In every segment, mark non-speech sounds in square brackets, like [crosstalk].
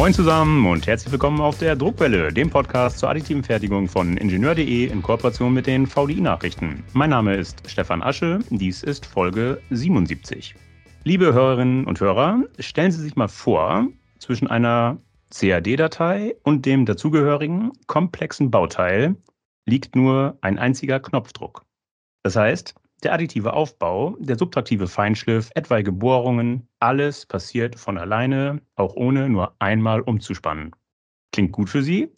Moin zusammen und herzlich willkommen auf der Druckwelle, dem Podcast zur additiven Fertigung von Ingenieur.de in Kooperation mit den VDI-Nachrichten. Mein Name ist Stefan Asche, dies ist Folge 77. Liebe Hörerinnen und Hörer, stellen Sie sich mal vor, zwischen einer CAD-Datei und dem dazugehörigen komplexen Bauteil liegt nur ein einziger Knopfdruck. Das heißt, der additive Aufbau, der subtraktive Feinschliff, etwaige Bohrungen, alles passiert von alleine, auch ohne nur einmal umzuspannen. Klingt gut für Sie?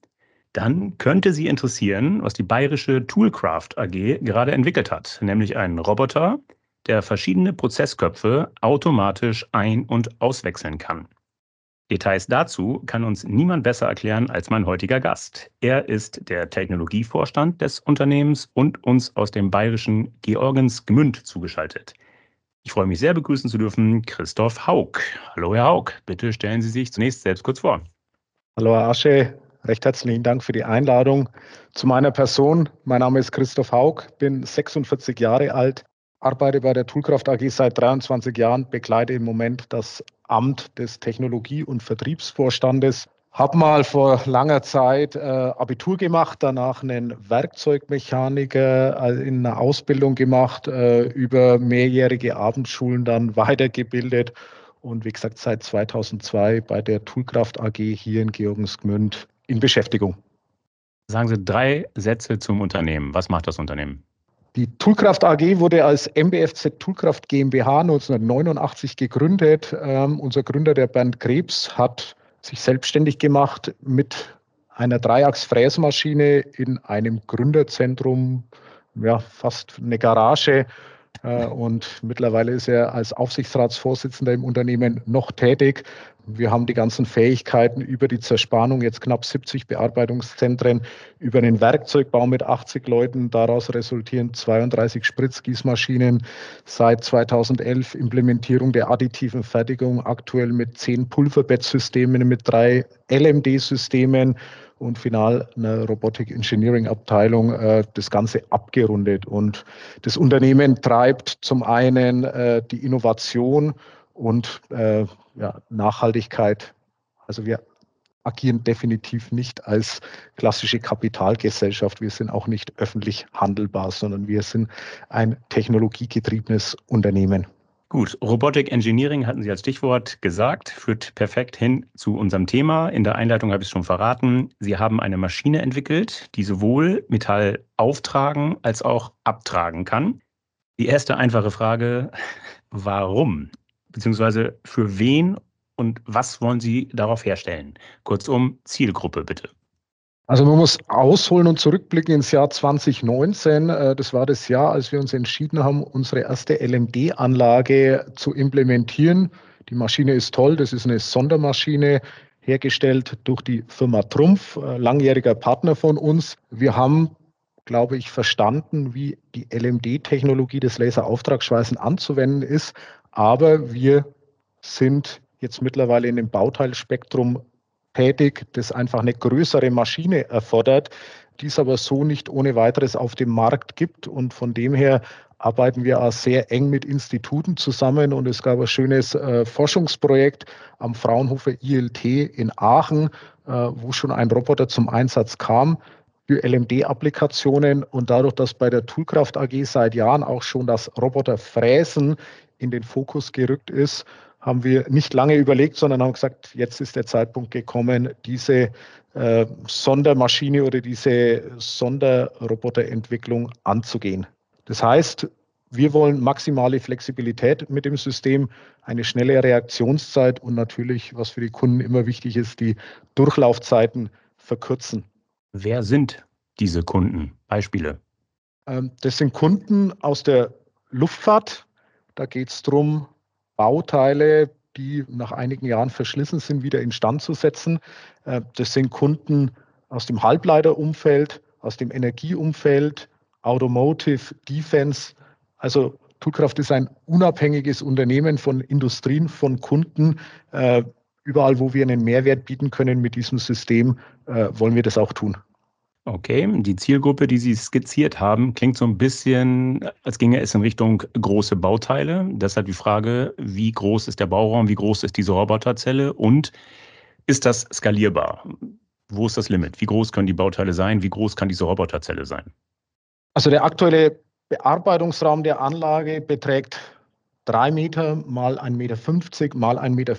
Dann könnte Sie interessieren, was die bayerische Toolcraft AG gerade entwickelt hat, nämlich einen Roboter, der verschiedene Prozessköpfe automatisch ein- und auswechseln kann. Details dazu kann uns niemand besser erklären als mein heutiger Gast. Er ist der Technologievorstand des Unternehmens und uns aus dem bayerischen Georgens Gmünd zugeschaltet. Ich freue mich sehr, begrüßen zu dürfen Christoph Haug. Hallo, Herr Haug. Bitte stellen Sie sich zunächst selbst kurz vor. Hallo, Herr Asche. Recht herzlichen Dank für die Einladung zu meiner Person. Mein Name ist Christoph Haug, bin 46 Jahre alt, arbeite bei der Toolkraft AG seit 23 Jahren, begleite im Moment das Amt des Technologie- und Vertriebsvorstandes. Habe mal vor langer Zeit äh, Abitur gemacht, danach einen Werkzeugmechaniker äh, in einer Ausbildung gemacht, äh, über mehrjährige Abendschulen dann [laughs] weitergebildet und wie gesagt seit 2002 bei der Toolkraft AG hier in Georgensgmünd in Beschäftigung. Sagen Sie drei Sätze zum Unternehmen. Was macht das Unternehmen? Die Toolkraft AG wurde als MBFZ Toolkraft GmbH 1989 gegründet. Ähm, unser Gründer, der Bernd Krebs, hat sich selbstständig gemacht mit einer Dreiachs-Fräsmaschine in einem Gründerzentrum, ja, fast eine Garage. Äh, und mittlerweile ist er als Aufsichtsratsvorsitzender im Unternehmen noch tätig. Wir haben die ganzen Fähigkeiten über die Zerspannung, jetzt knapp 70 Bearbeitungszentren, über den Werkzeugbau mit 80 Leuten. Daraus resultieren 32 Spritzgießmaschinen. Seit 2011 Implementierung der additiven Fertigung, aktuell mit 10 Pulverbett-Systemen, mit drei LMD-Systemen und final eine Robotic Engineering Abteilung äh, das Ganze abgerundet. Und das Unternehmen treibt zum einen äh, die Innovation und äh, ja, Nachhaltigkeit. Also wir agieren definitiv nicht als klassische Kapitalgesellschaft. Wir sind auch nicht öffentlich handelbar, sondern wir sind ein technologiegetriebenes Unternehmen. Gut, Robotic Engineering hatten Sie als Stichwort gesagt, führt perfekt hin zu unserem Thema. In der Einleitung habe ich es schon verraten. Sie haben eine Maschine entwickelt, die sowohl Metall auftragen als auch abtragen kann. Die erste einfache Frage, [laughs] warum? Beziehungsweise für wen und was wollen Sie darauf herstellen? Kurzum, Zielgruppe bitte. Also man muss ausholen und zurückblicken ins Jahr 2019. Äh, das war das Jahr, als wir uns entschieden haben, unsere erste LMD-Anlage zu implementieren. Die Maschine ist toll, das ist eine Sondermaschine, hergestellt durch die Firma Trumpf, äh, langjähriger Partner von uns. Wir haben, glaube ich, verstanden, wie die LMD-Technologie des Laserauftragsschweißen anzuwenden ist, aber wir sind jetzt mittlerweile in dem Bauteilspektrum tätig, das einfach eine größere Maschine erfordert, die es aber so nicht ohne weiteres auf dem Markt gibt. Und von dem her arbeiten wir auch sehr eng mit Instituten zusammen. Und es gab ein schönes äh, Forschungsprojekt am Fraunhofer ILT in Aachen, äh, wo schon ein Roboter zum Einsatz kam für LMD-Applikationen. Und dadurch, dass bei der Toolkraft AG seit Jahren auch schon das Roboterfräsen in den Fokus gerückt ist, haben wir nicht lange überlegt, sondern haben gesagt, jetzt ist der Zeitpunkt gekommen, diese äh, Sondermaschine oder diese Sonderroboterentwicklung anzugehen. Das heißt, wir wollen maximale Flexibilität mit dem System, eine schnelle Reaktionszeit und natürlich, was für die Kunden immer wichtig ist, die Durchlaufzeiten verkürzen. Wer sind diese Kunden? Beispiele? Ähm, das sind Kunden aus der Luftfahrt. Da geht es darum, Bauteile, die nach einigen Jahren verschlissen sind, wieder instand zu setzen. Äh, das sind Kunden aus dem Halbleiterumfeld, aus dem Energieumfeld, Automotive, Defense. Also Toolkraft ist ein unabhängiges Unternehmen von Industrien, von Kunden. Äh, überall, wo wir einen Mehrwert bieten können mit diesem System, äh, wollen wir das auch tun. Okay, die Zielgruppe, die Sie skizziert haben, klingt so ein bisschen, als ginge es in Richtung große Bauteile. Deshalb die Frage, wie groß ist der Bauraum, wie groß ist diese Roboterzelle und Ist das skalierbar? Wo ist das Limit? Wie groß können die Bauteile sein? Wie groß kann diese Roboterzelle sein? Also der aktuelle Bearbeitungsraum der Anlage beträgt drei Meter mal 1,50 Meter mal 1,50 Meter.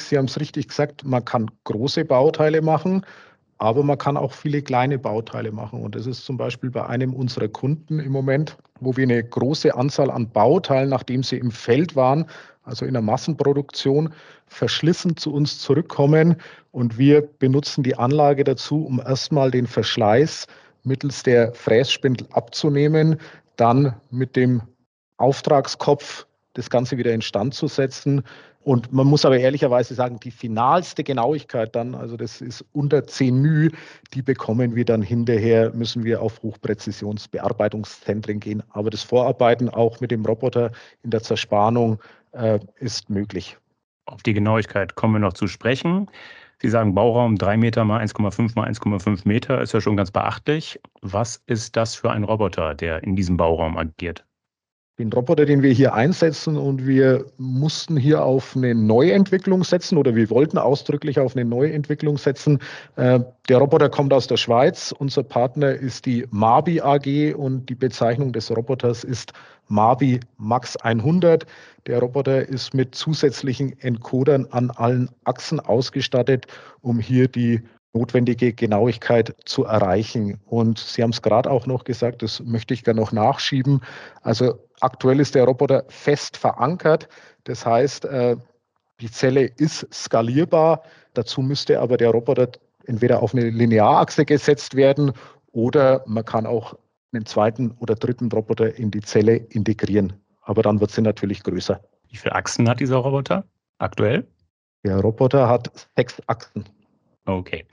Sie haben es richtig gesagt, man kann große Bauteile machen, aber man kann auch viele kleine Bauteile machen. Und das ist zum Beispiel bei einem unserer Kunden im Moment, wo wir eine große Anzahl an Bauteilen, nachdem sie im Feld waren, also in der Massenproduktion, verschlissen zu uns zurückkommen. Und wir benutzen die Anlage dazu, um erstmal den Verschleiß mittels der Frässpindel abzunehmen, dann mit dem Auftragskopf das Ganze wieder instand zu setzen. Und man muss aber ehrlicherweise sagen, die finalste Genauigkeit dann, also das ist unter 10 μ, die bekommen wir dann hinterher, müssen wir auf Hochpräzisionsbearbeitungszentren gehen. Aber das Vorarbeiten auch mit dem Roboter in der Zerspannung äh, ist möglich. Auf die Genauigkeit kommen wir noch zu sprechen. Sie sagen Bauraum 3 Meter mal 1,5 mal 1,5 Meter ist ja schon ganz beachtlich. Was ist das für ein Roboter, der in diesem Bauraum agiert? Den Roboter, den wir hier einsetzen und wir mussten hier auf eine Neuentwicklung setzen oder wir wollten ausdrücklich auf eine Neuentwicklung setzen. Äh, der Roboter kommt aus der Schweiz. Unser Partner ist die Mabi AG und die Bezeichnung des Roboters ist Mabi Max 100. Der Roboter ist mit zusätzlichen Encodern an allen Achsen ausgestattet, um hier die notwendige Genauigkeit zu erreichen. Und Sie haben es gerade auch noch gesagt, das möchte ich gerne noch nachschieben. Also aktuell ist der Roboter fest verankert. Das heißt, äh, die Zelle ist skalierbar. Dazu müsste aber der Roboter entweder auf eine Linearachse gesetzt werden oder man kann auch einen zweiten oder dritten Roboter in die Zelle integrieren. Aber dann wird sie natürlich größer. Wie viele Achsen hat dieser Roboter aktuell? Der Roboter hat sechs Achsen. Okay.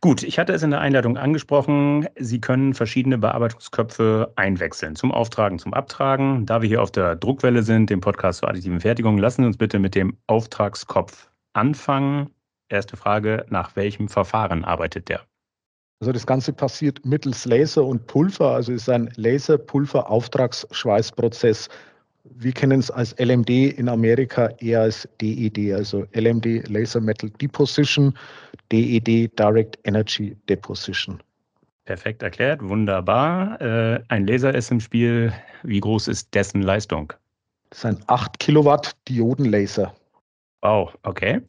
Gut, ich hatte es in der Einleitung angesprochen. Sie können verschiedene Bearbeitungsköpfe einwechseln zum Auftragen, zum Abtragen. Da wir hier auf der Druckwelle sind, dem Podcast zur additiven Fertigung, lassen Sie uns bitte mit dem Auftragskopf anfangen. Erste Frage, nach welchem Verfahren arbeitet der? Also das Ganze passiert mittels Laser und Pulver, also ist ein Laser-Pulver-Auftragsschweißprozess wir kennen es als LMD in Amerika eher als DED, also LMD Laser Metal Deposition, DED Direct Energy Deposition. Perfekt erklärt, wunderbar. Äh, ein Laser ist im Spiel. Wie groß ist dessen Leistung? Das ist ein 8 Kilowatt Diodenlaser. Wow, okay.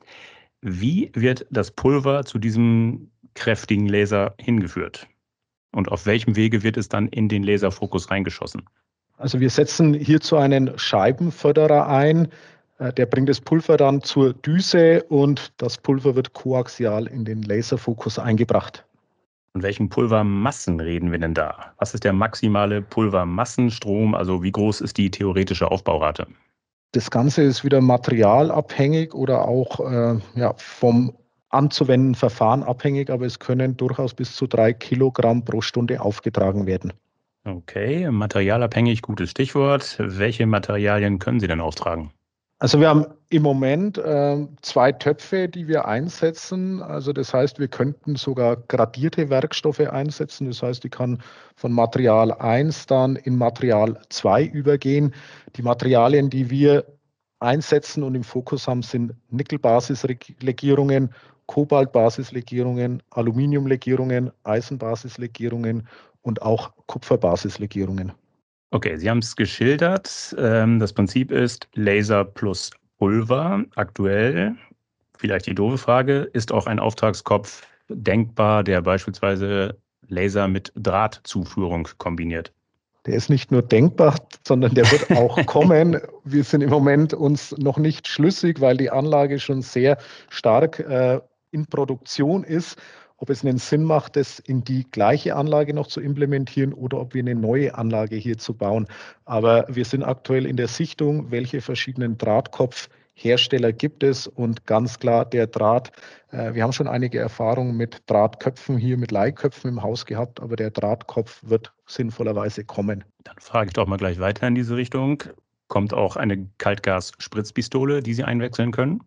Wie wird das Pulver zu diesem kräftigen Laser hingeführt? Und auf welchem Wege wird es dann in den Laserfokus reingeschossen? Also wir setzen hierzu einen Scheibenförderer ein. Äh, der bringt das Pulver dann zur Düse und das Pulver wird koaxial in den Laserfokus eingebracht. Von welchen Pulvermassen reden wir denn da? Was ist der maximale Pulvermassenstrom? Also wie groß ist die theoretische Aufbaurate? Das Ganze ist wieder materialabhängig oder auch äh, ja, vom anzuwendenden Verfahren abhängig, aber es können durchaus bis zu drei Kilogramm pro Stunde aufgetragen werden. Okay, materialabhängig, gutes Stichwort. Welche Materialien können Sie denn auftragen? Also wir haben im Moment äh, zwei Töpfe, die wir einsetzen. Also das heißt, wir könnten sogar gradierte Werkstoffe einsetzen. Das heißt, die kann von Material 1 dann in Material 2 übergehen. Die Materialien, die wir einsetzen und im Fokus haben, sind Nickelbasislegierungen, Kobaltbasislegierungen, Aluminiumlegierungen, Eisenbasislegierungen und auch Kupferbasislegierungen. Okay, Sie haben es geschildert. Ähm, das Prinzip ist Laser plus Pulver. Aktuell, vielleicht die doofe Frage, ist auch ein Auftragskopf denkbar, der beispielsweise Laser mit Drahtzuführung kombiniert? Der ist nicht nur denkbar, sondern der wird auch [laughs] kommen. Wir sind im Moment uns noch nicht schlüssig, weil die Anlage schon sehr stark äh, in Produktion ist ob es einen Sinn macht, das in die gleiche Anlage noch zu implementieren oder ob wir eine neue Anlage hier zu bauen. Aber wir sind aktuell in der Sichtung, welche verschiedenen Drahtkopfhersteller gibt es und ganz klar der Draht. Äh, wir haben schon einige Erfahrungen mit Drahtköpfen hier, mit Leihköpfen im Haus gehabt, aber der Drahtkopf wird sinnvollerweise kommen. Dann frage ich doch mal gleich weiter in diese Richtung. Kommt auch eine Kaltgas-Spritzpistole, die Sie einwechseln können?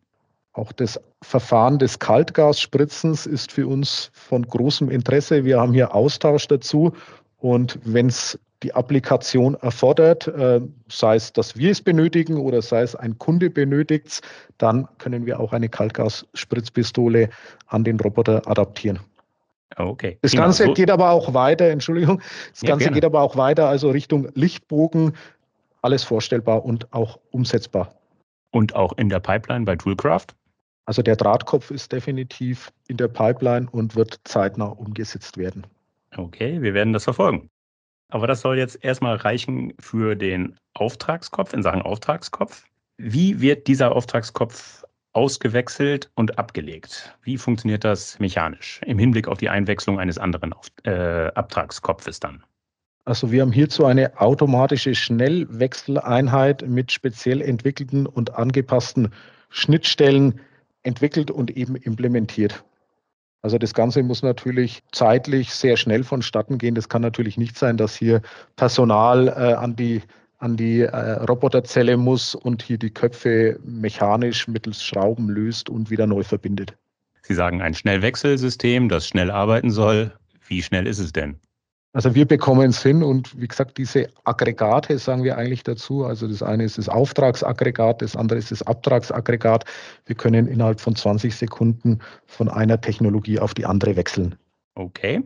Auch das Verfahren des Kaltgasspritzens ist für uns von großem Interesse. Wir haben hier Austausch dazu. Und wenn es die Applikation erfordert, äh, sei es, dass wir es benötigen oder sei es ein Kunde benötigt es, dann können wir auch eine Kaltgas-Spritzpistole an den Roboter adaptieren. Okay. Das Ganze so. geht aber auch weiter, Entschuldigung, das Ganze ja, geht aber auch weiter, also Richtung Lichtbogen, alles vorstellbar und auch umsetzbar. Und auch in der Pipeline bei Toolcraft? Also der Drahtkopf ist definitiv in der Pipeline und wird zeitnah umgesetzt werden. Okay, wir werden das verfolgen. Aber das soll jetzt erstmal reichen für den Auftragskopf in Sachen Auftragskopf. Wie wird dieser Auftragskopf ausgewechselt und abgelegt? Wie funktioniert das mechanisch im Hinblick auf die Einwechslung eines anderen äh, Abtragskopfes dann? Also wir haben hierzu eine automatische Schnellwechseleinheit mit speziell entwickelten und angepassten Schnittstellen entwickelt und eben implementiert. Also das Ganze muss natürlich zeitlich sehr schnell vonstatten gehen. Das kann natürlich nicht sein, dass hier Personal äh, an die, an die äh, Roboterzelle muss und hier die Köpfe mechanisch mittels Schrauben löst und wieder neu verbindet. Sie sagen ein Schnellwechselsystem, das schnell arbeiten soll. Wie schnell ist es denn? Also wir bekommen es hin und wie gesagt, diese Aggregate sagen wir eigentlich dazu. Also das eine ist das Auftragsaggregat, das andere ist das Abtragsaggregat. Wir können innerhalb von 20 Sekunden von einer Technologie auf die andere wechseln. Okay.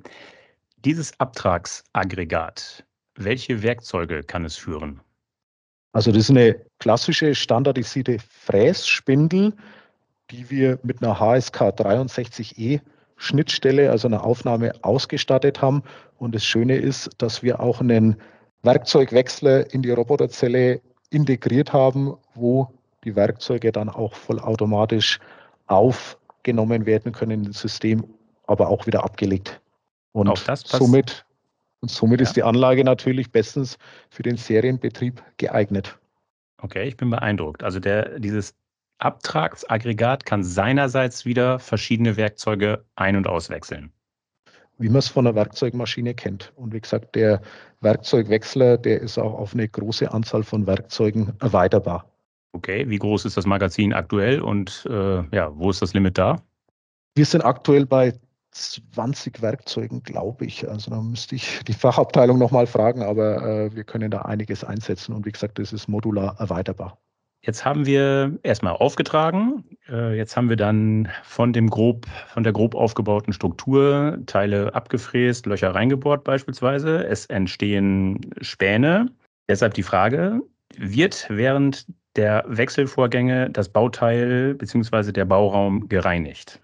Dieses Abtragsaggregat, welche Werkzeuge kann es führen? Also das ist eine klassische standardisierte Frässpindel, die wir mit einer HSK 63E Schnittstelle, also einer Aufnahme ausgestattet haben. Und das Schöne ist, dass wir auch einen Werkzeugwechsler in die Roboterzelle integriert haben, wo die Werkzeuge dann auch vollautomatisch aufgenommen werden können ins System, aber auch wieder abgelegt. Und somit, und somit ja. ist die Anlage natürlich bestens für den Serienbetrieb geeignet. Okay, ich bin beeindruckt. Also der, dieses Abtragsaggregat kann seinerseits wieder verschiedene Werkzeuge ein- und auswechseln. Wie man es von der Werkzeugmaschine kennt. Und wie gesagt, der Werkzeugwechsler, der ist auch auf eine große Anzahl von Werkzeugen erweiterbar. Okay, wie groß ist das Magazin aktuell und äh, ja, wo ist das Limit da? Wir sind aktuell bei 20 Werkzeugen, glaube ich. Also da müsste ich die Fachabteilung nochmal fragen, aber äh, wir können da einiges einsetzen und wie gesagt, das ist modular erweiterbar. Jetzt haben wir erstmal aufgetragen. Äh, jetzt haben wir dann von dem grob, von der grob aufgebauten Struktur Teile abgefräst, Löcher reingebohrt beispielsweise. Es entstehen Späne. Deshalb die Frage, wird während der Wechselvorgänge das Bauteil bzw. der Bauraum gereinigt?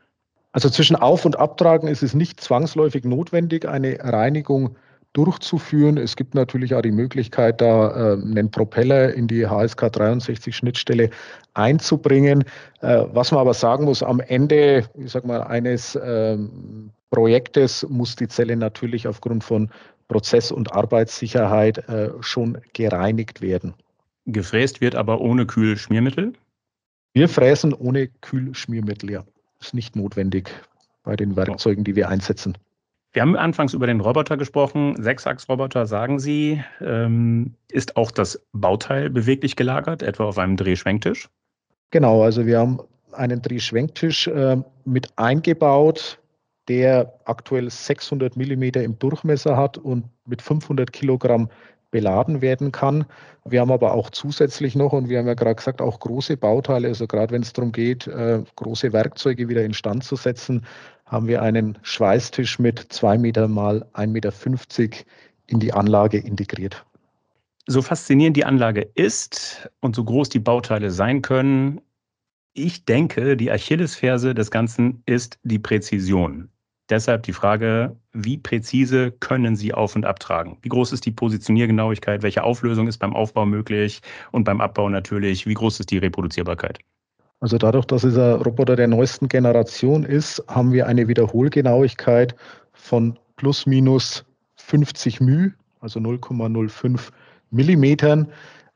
Also zwischen Auf- und Abtragen ist es nicht zwangsläufig notwendig, eine Reinigung durchzuführen. Es gibt natürlich auch die Möglichkeit, da äh, einen Propeller in die HSK 63 Schnittstelle einzubringen. Äh, was man aber sagen muss, am Ende, ich sag mal, eines ähm, Projektes muss die Zelle natürlich aufgrund von Prozess- und Arbeitssicherheit äh, schon gereinigt werden. Gefräst wird aber ohne Kühlschmiermittel? Wir fräsen ohne Kühlschmiermittel, ja. Ist nicht notwendig bei den Werkzeugen, die wir einsetzen. Wir haben anfangs über den Roboter gesprochen. Sechsachsroboter, sagen Sie. Ähm, ist auch das Bauteil beweglich gelagert, etwa auf einem Drehschwenktisch? Genau, also wir haben einen Drehschwenktisch äh, mit eingebaut, der aktuell 600 Millimeter im Durchmesser hat und mit 500 Kilogramm beladen werden kann. Wir haben aber auch zusätzlich noch, und wir haben ja gerade gesagt, auch große Bauteile, also gerade wenn es darum geht, äh, große Werkzeuge wieder instand zu setzen, haben wir einen Schweißtisch mit zwei Meter mal 1,50 Meter in die Anlage integriert. So faszinierend die Anlage ist und so groß die Bauteile sein können, ich denke, die Achillesferse des Ganzen ist die Präzision. Deshalb die Frage, wie präzise können Sie auf- und abtragen? Wie groß ist die Positioniergenauigkeit? Welche Auflösung ist beim Aufbau möglich? Und beim Abbau natürlich, wie groß ist die Reproduzierbarkeit? Also dadurch, dass es ein Roboter der neuesten Generation ist, haben wir eine Wiederholgenauigkeit von plus minus 50 μ, also 0,05 Millimetern.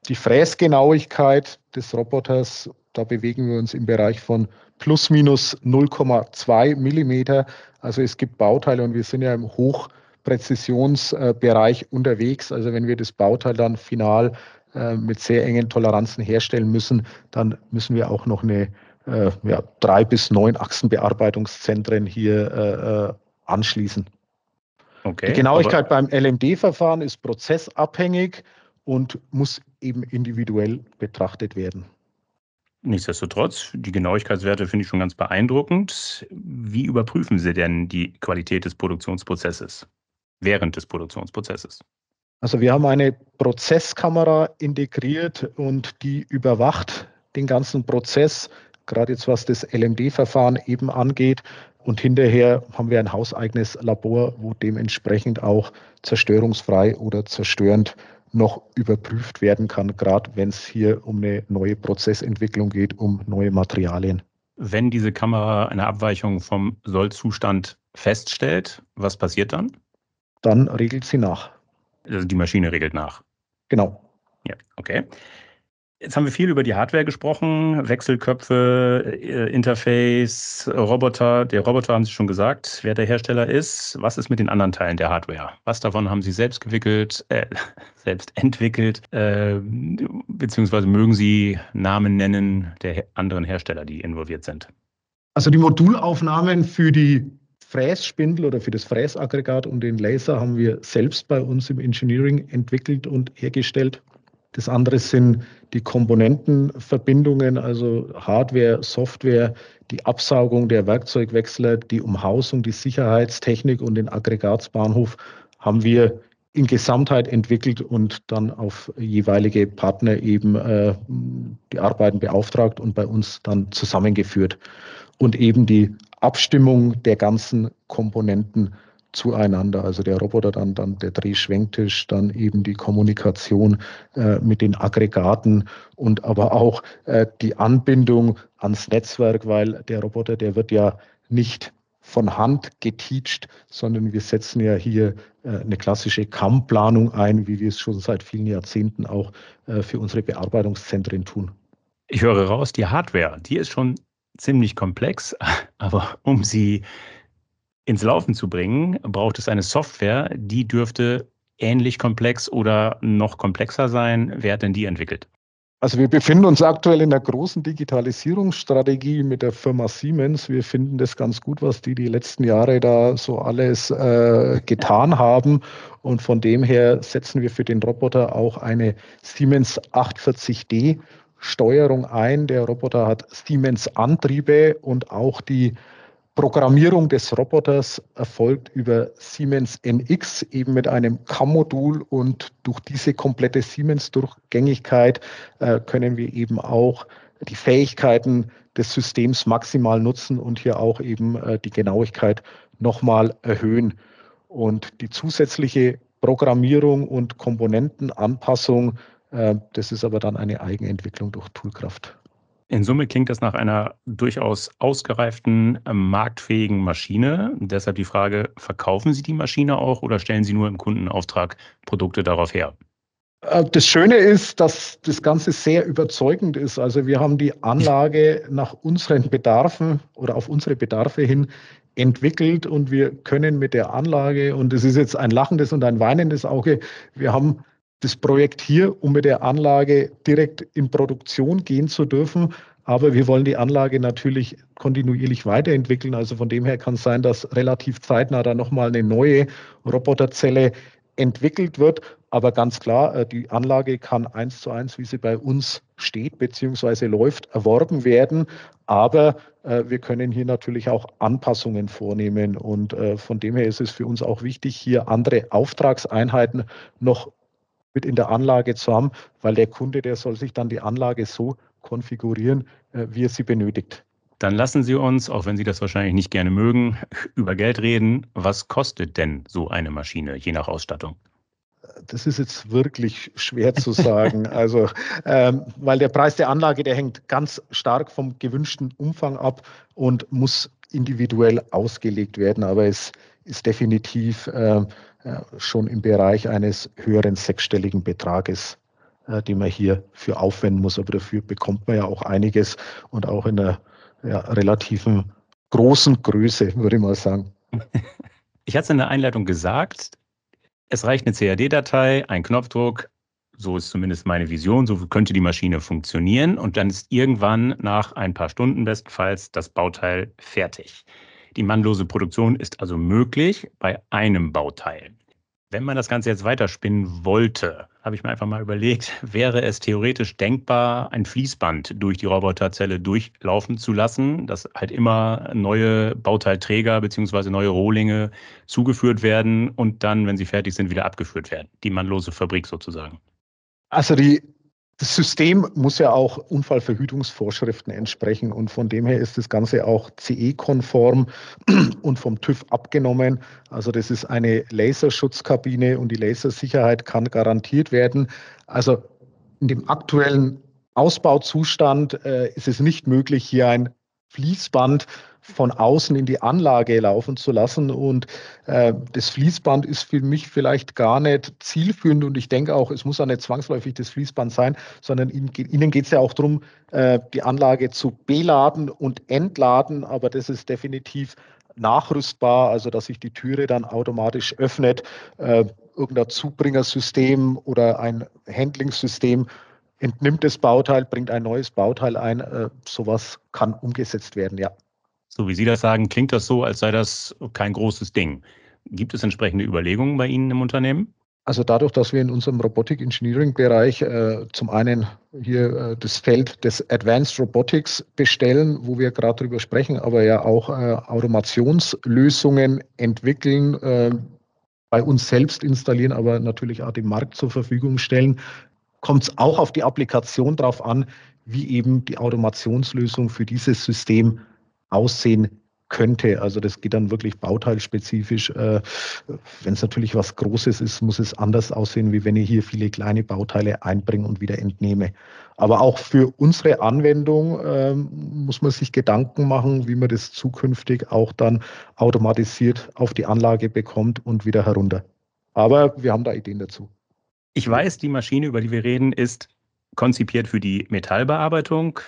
Die Fräsgenauigkeit des Roboters, da bewegen wir uns im Bereich von plus minus 0,2 Millimeter. Also es gibt Bauteile und wir sind ja im Hochpräzisionsbereich unterwegs. Also wenn wir das Bauteil dann final äh, mit sehr engen Toleranzen herstellen müssen, dann müssen wir auch noch eine äh, ja, drei bis neun Achsenbearbeitungszentren hier äh, anschließen. Okay, die Genauigkeit beim LMD-Verfahren ist prozessabhängig und muss eben individuell betrachtet werden. Nichtsdestotrotz, die Genauigkeitswerte finde ich schon ganz beeindruckend. Wie überprüfen Sie denn die Qualität des Produktionsprozesses während des Produktionsprozesses? Also wir haben eine Prozesskamera integriert und die überwacht den ganzen Prozess, gerade jetzt was das LMD-Verfahren eben angeht. Und hinterher haben wir ein hauseigenes Labor, wo dementsprechend auch zerstörungsfrei oder zerstörend noch überprüft werden kann, gerade wenn es hier um eine neue Prozessentwicklung geht, um neue Materialien. Wenn diese Kamera eine Abweichung vom Sollzustand feststellt, was passiert dann? Dann regelt sie nach. Also die Maschine regelt nach. Genau. Ja, okay. Jetzt haben wir viel über die Hardware gesprochen, Wechselköpfe, äh, Interface, Roboter. Der Roboter haben Sie schon gesagt, wer der Hersteller ist. Was ist mit den anderen Teilen der Hardware? Was davon haben Sie selbst gewickelt, äh, [laughs] selbst entwickelt, äh, beziehungsweise mögen Sie Namen nennen der anderen Hersteller, die involviert sind? Also die Modulaufnahmen für die Frässpindel oder für das Fräsaggregat und den Laser haben wir selbst bei uns im Engineering entwickelt und hergestellt. Das andere sind die Komponentenverbindungen, also Hardware, Software, die Absaugung der Werkzeugwechsler, die Umhausung, die Sicherheitstechnik und den Aggregatsbahnhof haben wir in Gesamtheit entwickelt und dann auf jeweilige Partner eben äh, die Arbeiten beauftragt und bei uns dann zusammengeführt. Und eben die Abstimmung der ganzen Komponenten zueinander. Also der Roboter, dann, dann der Drehschwenktisch, dann eben die Kommunikation äh, mit den Aggregaten und aber auch äh, die Anbindung ans Netzwerk, weil der Roboter, der wird ja nicht von Hand geteacht, sondern wir setzen ja hier äh, eine klassische CAM-Planung ein, wie wir es schon seit vielen Jahrzehnten auch äh, für unsere Bearbeitungszentren tun. Ich höre raus, die Hardware, die ist schon ziemlich komplex, [laughs] aber um sie ins Laufen zu bringen, braucht es eine Software, die dürfte ähnlich komplex oder noch komplexer sein. Wer hat denn die entwickelt? Also wir befinden uns aktuell in einer großen Digitalisierungsstrategie mit der Firma Siemens. Wir finden das ganz gut, was die die letzten Jahre da so alles äh, getan haben. Und von dem her setzen wir für den Roboter auch eine Siemens 840D Steuerung ein. Der Roboter hat Siemens Antriebe und auch die Programmierung des Roboters erfolgt über Siemens NX, eben mit einem CAM-Modul und durch diese komplette Siemens-Durchgängigkeit äh, können wir eben auch die Fähigkeiten des Systems maximal nutzen und hier auch eben äh, die Genauigkeit nochmal erhöhen. Und die zusätzliche Programmierung und Komponentenanpassung, äh, das ist aber dann eine Eigenentwicklung durch Toolkraft. In Summe klingt das nach einer durchaus ausgereiften, ähm, marktfähigen Maschine. Deshalb die Frage, verkaufen Sie die Maschine auch oder stellen Sie nur im Kundenauftrag Produkte darauf her? Äh, das Schöne ist, dass das Ganze sehr überzeugend ist. Also wir haben die Anlage nach unseren Bedarfen oder auf unsere Bedarfe hin entwickelt und wir können mit der Anlage, und es ist jetzt ein lachendes und ein weinendes Auge, wir haben das Projekt hier, um mit der Anlage direkt in Produktion gehen zu dürfen. Aber wir wollen die Anlage natürlich kontinuierlich weiterentwickeln. Also von dem her kann es sein, dass relativ zeitnah da nochmal eine neue Roboterzelle entwickelt wird. Aber ganz klar, äh, die Anlage kann eins zu eins, wie sie bei uns steht bzw. läuft, erworben werden. Aber äh, wir können hier natürlich auch Anpassungen vornehmen. Und äh, von dem her ist es für uns auch wichtig, hier andere Auftragseinheiten noch mit in der Anlage zu haben, weil der Kunde, der soll sich dann die Anlage so konfigurieren, äh, wie er sie benötigt. Dann lassen Sie uns, auch wenn Sie das wahrscheinlich nicht gerne mögen, [laughs] über Geld reden. Was kostet denn so eine Maschine, je nach Ausstattung? Das ist jetzt wirklich schwer zu sagen. [laughs] also, ähm, weil der Preis der Anlage, der hängt ganz stark vom gewünschten Umfang ab und muss individuell ausgelegt werden. Aber es ist definitiv äh, schon im Bereich eines höheren sechsstelligen Betrages, äh, den man hier für aufwenden muss. Aber dafür bekommt man ja auch einiges und auch in einer ja, relativen großen Größe, würde ich mal sagen. Ich hatte es in der Einleitung gesagt, es reicht eine CAD-Datei, ein Knopfdruck, so ist zumindest meine Vision, so könnte die Maschine funktionieren und dann ist irgendwann nach ein paar Stunden bestenfalls das Bauteil fertig. Die mannlose Produktion ist also möglich bei einem Bauteil. Wenn man das Ganze jetzt weiterspinnen wollte, habe ich mir einfach mal überlegt, [laughs] wäre es theoretisch denkbar, ein Fließband durch die Roboterzelle durchlaufen zu lassen, dass halt immer neue Bauteilträger bzw. neue Rohlinge zugeführt werden und dann, wenn sie fertig sind, wieder abgeführt werden. Die mannlose Fabrik sozusagen. Also die das System muss ja auch Unfallverhütungsvorschriften entsprechen und von dem her ist das Ganze auch CE-konform [clears throat] und vom TÜV abgenommen. Also das ist eine Laserschutzkabine und die Lasersicherheit kann garantiert werden. Also in dem aktuellen Ausbauzustand äh, ist es nicht möglich, hier ein Fließband von außen in die Anlage laufen zu lassen. Und äh, das Fließband ist für mich vielleicht gar nicht zielführend. Und ich denke auch, es muss auch nicht zwangsläufig das Fließband sein, sondern ihnen, ihnen geht es ja auch darum, äh, die Anlage zu beladen und entladen. Aber das ist definitiv nachrüstbar, also dass sich die Türe dann automatisch öffnet. Äh, irgendein Zubringersystem oder ein Handlingssystem entnimmt das Bauteil, bringt ein neues Bauteil ein. Äh, sowas kann umgesetzt werden, ja. So wie Sie das sagen, klingt das so, als sei das kein großes Ding. Gibt es entsprechende Überlegungen bei Ihnen im Unternehmen? Also dadurch, dass wir in unserem Robotic Engineering Bereich äh, zum einen hier äh, das Feld des Advanced Robotics bestellen, wo wir gerade drüber sprechen, aber ja auch äh, Automationslösungen entwickeln, äh, bei uns selbst installieren, aber natürlich auch dem Markt zur Verfügung stellen, kommt es auch auf die Applikation drauf an, wie eben die Automationslösung für dieses System aussehen könnte. Also das geht dann wirklich bauteilspezifisch. Äh, wenn es natürlich was Großes ist, muss es anders aussehen, wie wenn ich hier viele kleine Bauteile einbringe und wieder entnehme. Aber auch für unsere Anwendung ähm, muss man sich Gedanken machen, wie man das zukünftig auch dann automatisiert auf die Anlage bekommt und wieder herunter. Aber wir haben da Ideen dazu. Ich weiß, die Maschine, über die wir reden, ist konzipiert für die Metallbearbeitung,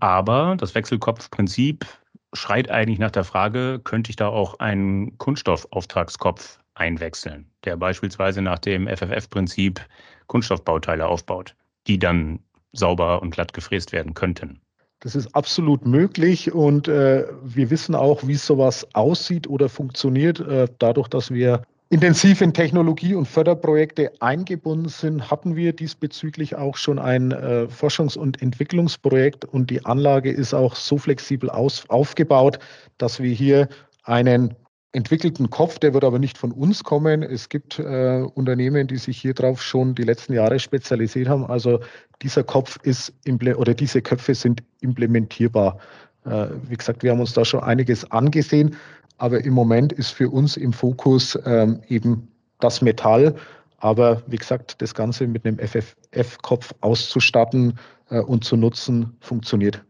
aber das Wechselkopfprinzip schreit eigentlich nach der Frage, könnte ich da auch einen Kunststoffauftragskopf einwechseln, der beispielsweise nach dem FFF-Prinzip Kunststoffbauteile aufbaut, die dann sauber und glatt gefräst werden könnten. Das ist absolut möglich und äh, wir wissen auch, wie sowas aussieht oder funktioniert, äh, dadurch, dass wir intensiv in Technologie- und Förderprojekte eingebunden sind, hatten wir diesbezüglich auch schon ein äh, Forschungs- und Entwicklungsprojekt und die Anlage ist auch so flexibel aus, aufgebaut, dass wir hier einen entwickelten Kopf, der wird aber nicht von uns kommen. Es gibt äh, Unternehmen, die sich hier drauf schon die letzten Jahre spezialisiert haben. Also dieser Kopf ist oder diese Köpfe sind implementierbar. Äh, wie gesagt, wir haben uns da schon einiges angesehen. Aber im Moment ist für uns im Fokus ähm, eben das Metall. Aber wie gesagt, das Ganze mit einem FFF-Kopf auszustatten äh, und zu nutzen, funktioniert.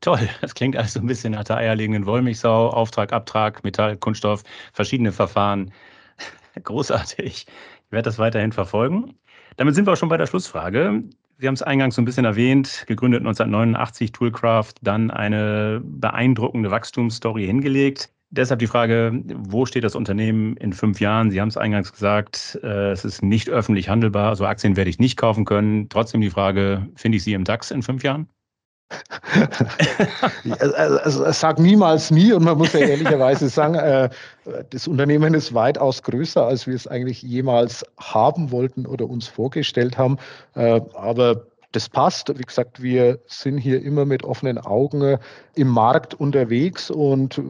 Toll, das klingt also ein bisschen nach der eierlegenden Wollmilchsau. Auftrag, Abtrag, Metall, Kunststoff, verschiedene Verfahren. [laughs] Großartig. Ich werde das weiterhin verfolgen. Damit sind wir auch schon bei der Schlussfrage. Sie haben es eingangs so ein bisschen erwähnt, gegründet 1989 Toolcraft, dann eine beeindruckende Wachstumsstory hingelegt. Deshalb die Frage, wo steht das Unternehmen in fünf Jahren? Sie haben es eingangs gesagt, äh, es ist nicht öffentlich handelbar, also Aktien werde ich nicht kaufen können. Trotzdem die Frage, finde ich Sie im DAX in fünf Jahren? also, also, sag niemals nie und man muss ja ehrlicherweise sagen, äh, das Unternehmen ist weitaus größer, als wir es eigentlich jemals haben wollten oder uns vorgestellt haben. Äh, aber das passt. Wie gesagt, wir sind hier immer mit offenen Augen im Markt unterwegs und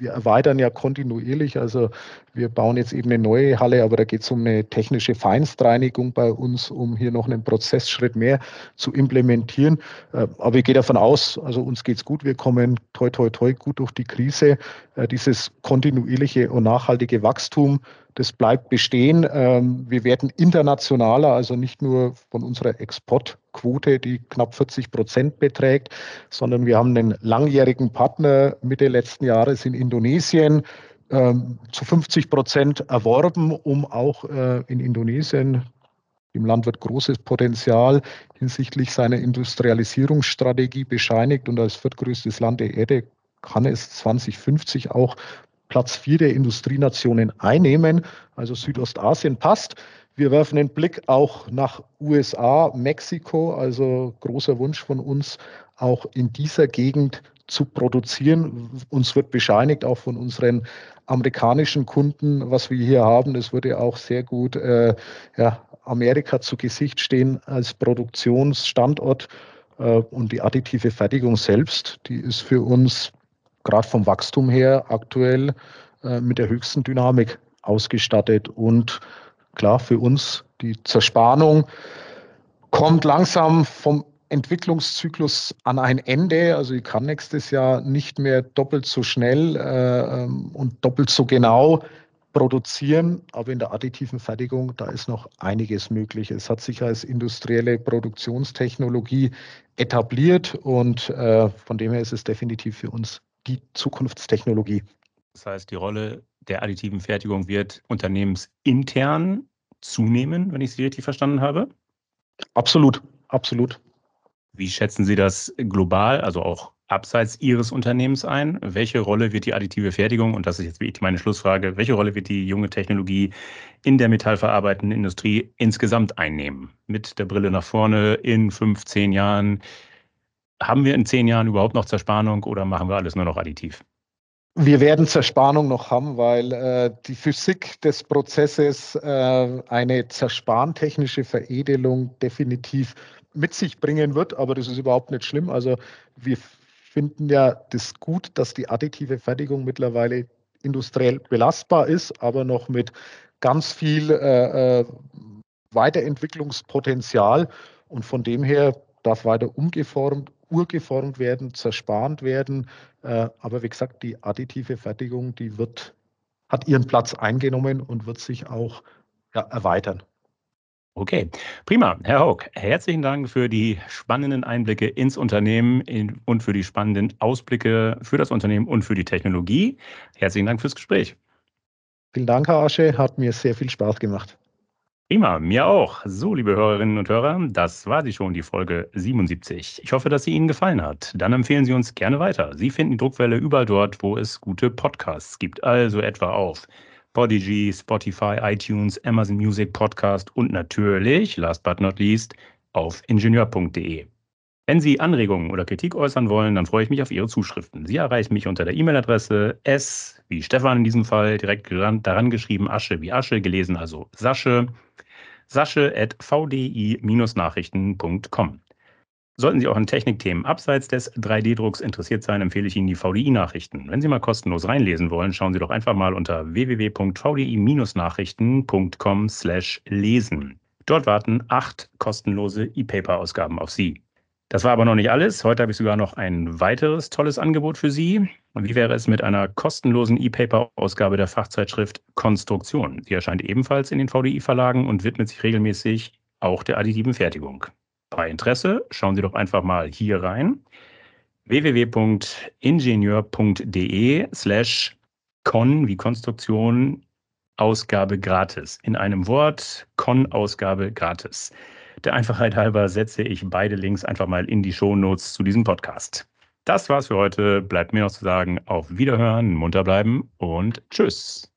wir erweitern ja kontinuierlich. Also wir bauen jetzt eben eine neue Halle, aber da geht es um eine technische Feinstreinigung bei uns, um hier noch einen Prozessschritt mehr zu implementieren. Äh, aber ich gehe davon aus, also uns geht es gut. Wir kommen toi, toi, toi gut durch die Krise. Äh, dieses kontinuierliche und nachhaltige Wachstum, das bleibt bestehen. Ähm, wir werden internationaler, also nicht nur von unserer Exportquote, die knapp 40 Prozent beträgt, sondern wir haben einen langjährigen Partner Mitte letzten Jahres in Indonesien ähm, zu 50 Prozent erworben, um auch äh, in Indonesien im Land wird großes Potenzial hinsichtlich seiner Industrialisierungsstrategie bescheinigt und als viertgrößtes Land der Erde kann es 2050 auch Platz vier der Industrienationen einnehmen. Also Südostasien passt. Wir werfen den Blick auch nach USA, Mexiko, also großer Wunsch von uns, auch in dieser Gegend zu produzieren. Uns wird bescheinigt auch von unseren amerikanischen Kunden, was wir hier haben. Es würde auch sehr gut äh, ja, Amerika zu Gesicht stehen als Produktionsstandort. Äh, und die additive Fertigung selbst, die ist für uns gerade vom Wachstum her aktuell äh, mit der höchsten Dynamik ausgestattet. Und klar, für uns die Zerspannung kommt langsam vom Entwicklungszyklus an ein Ende. Also ich kann nächstes Jahr nicht mehr doppelt so schnell äh, ähm, und doppelt so genau produzieren, aber in der additiven Fertigung, da ist noch einiges möglich. Es hat sich als industrielle Produktionstechnologie etabliert und äh, von dem her ist es definitiv für uns die Zukunftstechnologie. Das heißt, die Rolle der additiven Fertigung wird unternehmensintern zunehmen, wenn ich Sie richtig verstanden habe? Absolut, absolut. Wie schätzen Sie das global, also auch abseits Ihres Unternehmens ein? Welche Rolle wird die additive Fertigung, und das ist jetzt meine Schlussfrage, welche Rolle wird die junge Technologie in der metallverarbeitenden Industrie insgesamt einnehmen? Mit der Brille nach vorne in 15 Jahren. Haben wir in zehn Jahren überhaupt noch Zerspannung oder machen wir alles nur noch additiv? Wir werden Zerspannung noch haben, weil äh, die Physik des Prozesses äh, eine zersparntechnische Veredelung definitiv mit sich bringen wird, aber das ist überhaupt nicht schlimm. Also wir finden ja das gut, dass die additive Fertigung mittlerweile industriell belastbar ist, aber noch mit ganz viel äh, äh, Weiterentwicklungspotenzial. Und von dem her darf weiter umgeformt, urgeformt werden, zerspannt werden. Äh, aber wie gesagt, die additive Fertigung, die wird, hat ihren Platz eingenommen und wird sich auch ja, erweitern. Okay, prima. Herr Haug, herzlichen Dank für die spannenden Einblicke ins Unternehmen und für die spannenden Ausblicke für das Unternehmen und für die Technologie. Herzlichen Dank fürs Gespräch. Vielen Dank, Herr Asche. Hat mir sehr viel Spaß gemacht. Prima, mir auch. So, liebe Hörerinnen und Hörer, das war sie schon, die Folge 77. Ich hoffe, dass sie Ihnen gefallen hat. Dann empfehlen Sie uns gerne weiter. Sie finden die Druckwelle überall dort, wo es gute Podcasts gibt, also etwa auf Podigy, Spotify, iTunes, Amazon Music, Podcast und natürlich, last but not least, auf ingenieur.de. Wenn Sie Anregungen oder Kritik äußern wollen, dann freue ich mich auf Ihre Zuschriften. Sie erreichen mich unter der E-Mail-Adresse s, wie Stefan in diesem Fall, direkt daran geschrieben, Asche wie Asche, gelesen also Sasche, sasche.vdi-nachrichten.com. Sollten Sie auch an Technikthemen abseits des 3D-Drucks interessiert sein, empfehle ich Ihnen die VDI-Nachrichten. Wenn Sie mal kostenlos reinlesen wollen, schauen Sie doch einfach mal unter www.vdi-nachrichten.com/lesen. Dort warten acht kostenlose E-Paper-Ausgaben auf Sie. Das war aber noch nicht alles. Heute habe ich sogar noch ein weiteres tolles Angebot für Sie. Wie wäre es mit einer kostenlosen E-Paper-Ausgabe der Fachzeitschrift Konstruktion? Die erscheint ebenfalls in den VDI-Verlagen und widmet sich regelmäßig auch der additiven Fertigung. Bei Interesse schauen Sie doch einfach mal hier rein www.ingenieur.de slash con wie Konstruktion Ausgabe gratis. In einem Wort con Ausgabe gratis. Der Einfachheit halber setze ich beide Links einfach mal in die Shownotes zu diesem Podcast. Das war's für heute. Bleibt mir noch zu sagen, auf Wiederhören, munter bleiben und tschüss.